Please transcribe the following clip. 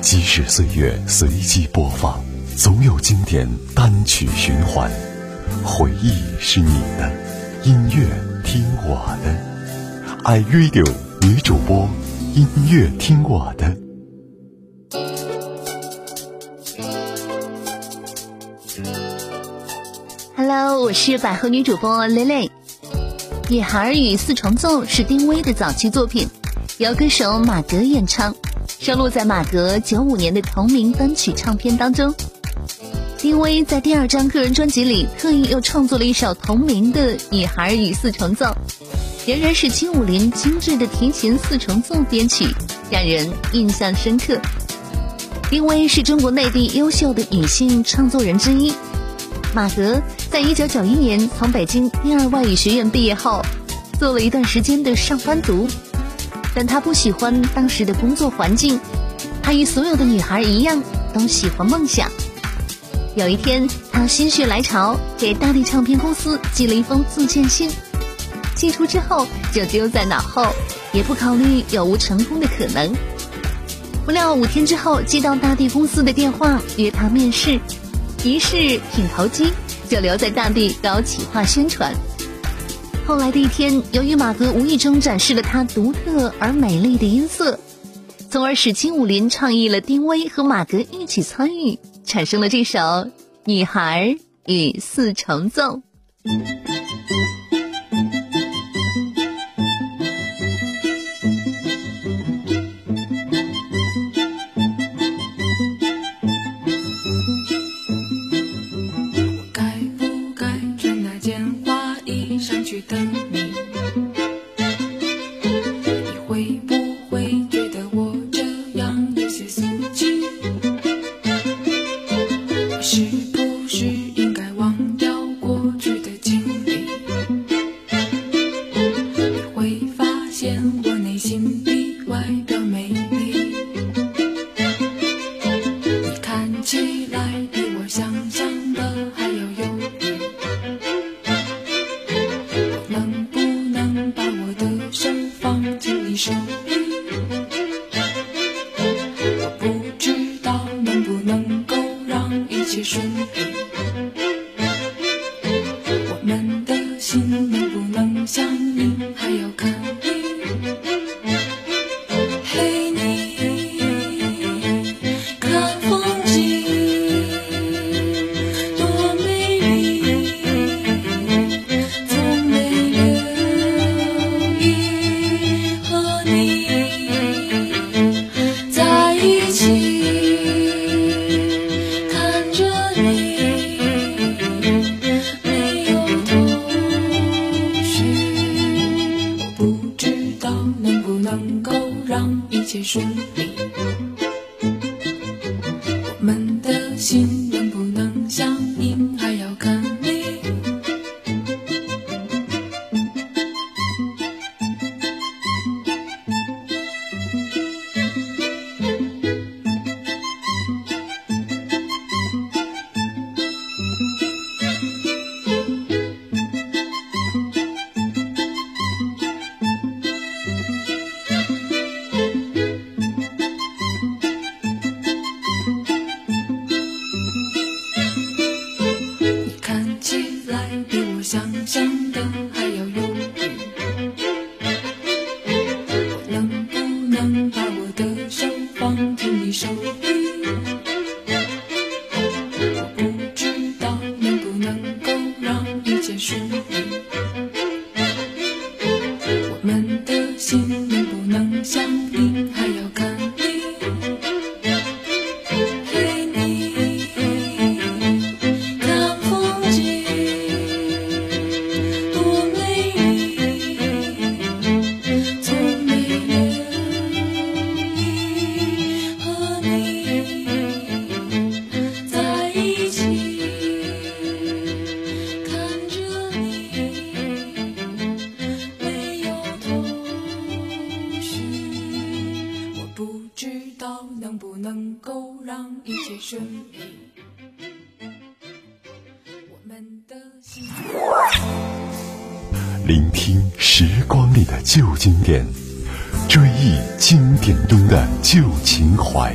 即使岁月随机播放，总有经典单曲循环。回忆是你的，音乐听我的。iRadio 女主播，音乐听我的。Hello，我是百合女主播蕾蕾。《女孩与四重奏》是丁薇的早期作品，由歌手马格演唱，收录在马格九五年的同名单曲唱片当中。丁薇在第二张个人专辑里特意又创作了一首同名的《女孩与四重奏》，仍然是金武林精致的提琴四重奏编曲，让人印象深刻。丁薇是中国内地优秀的女性创作人之一。马格在一九九一年从北京第二外语学院毕业后，做了一段时间的上班族，但他不喜欢当时的工作环境。他与所有的女孩一样，都喜欢梦想。有一天，他心血来潮，给大地唱片公司寄了一封自荐信。寄出之后就丢在脑后，也不考虑有无成功的可能。不料五天之后，接到大地公司的电话，约他面试。一试挺投机，就留在大地搞企划宣传。后来的一天，由于马格无意中展示了他独特而美丽的音色，从而使金武林倡议了丁薇和马格一起参与，产生了这首《女孩与四重奏》。灯。我们的心能不能相依，还要看。水里，我们的心。一切顺利。我们的心。聆听时光里的旧经典，追忆经典中的旧情怀。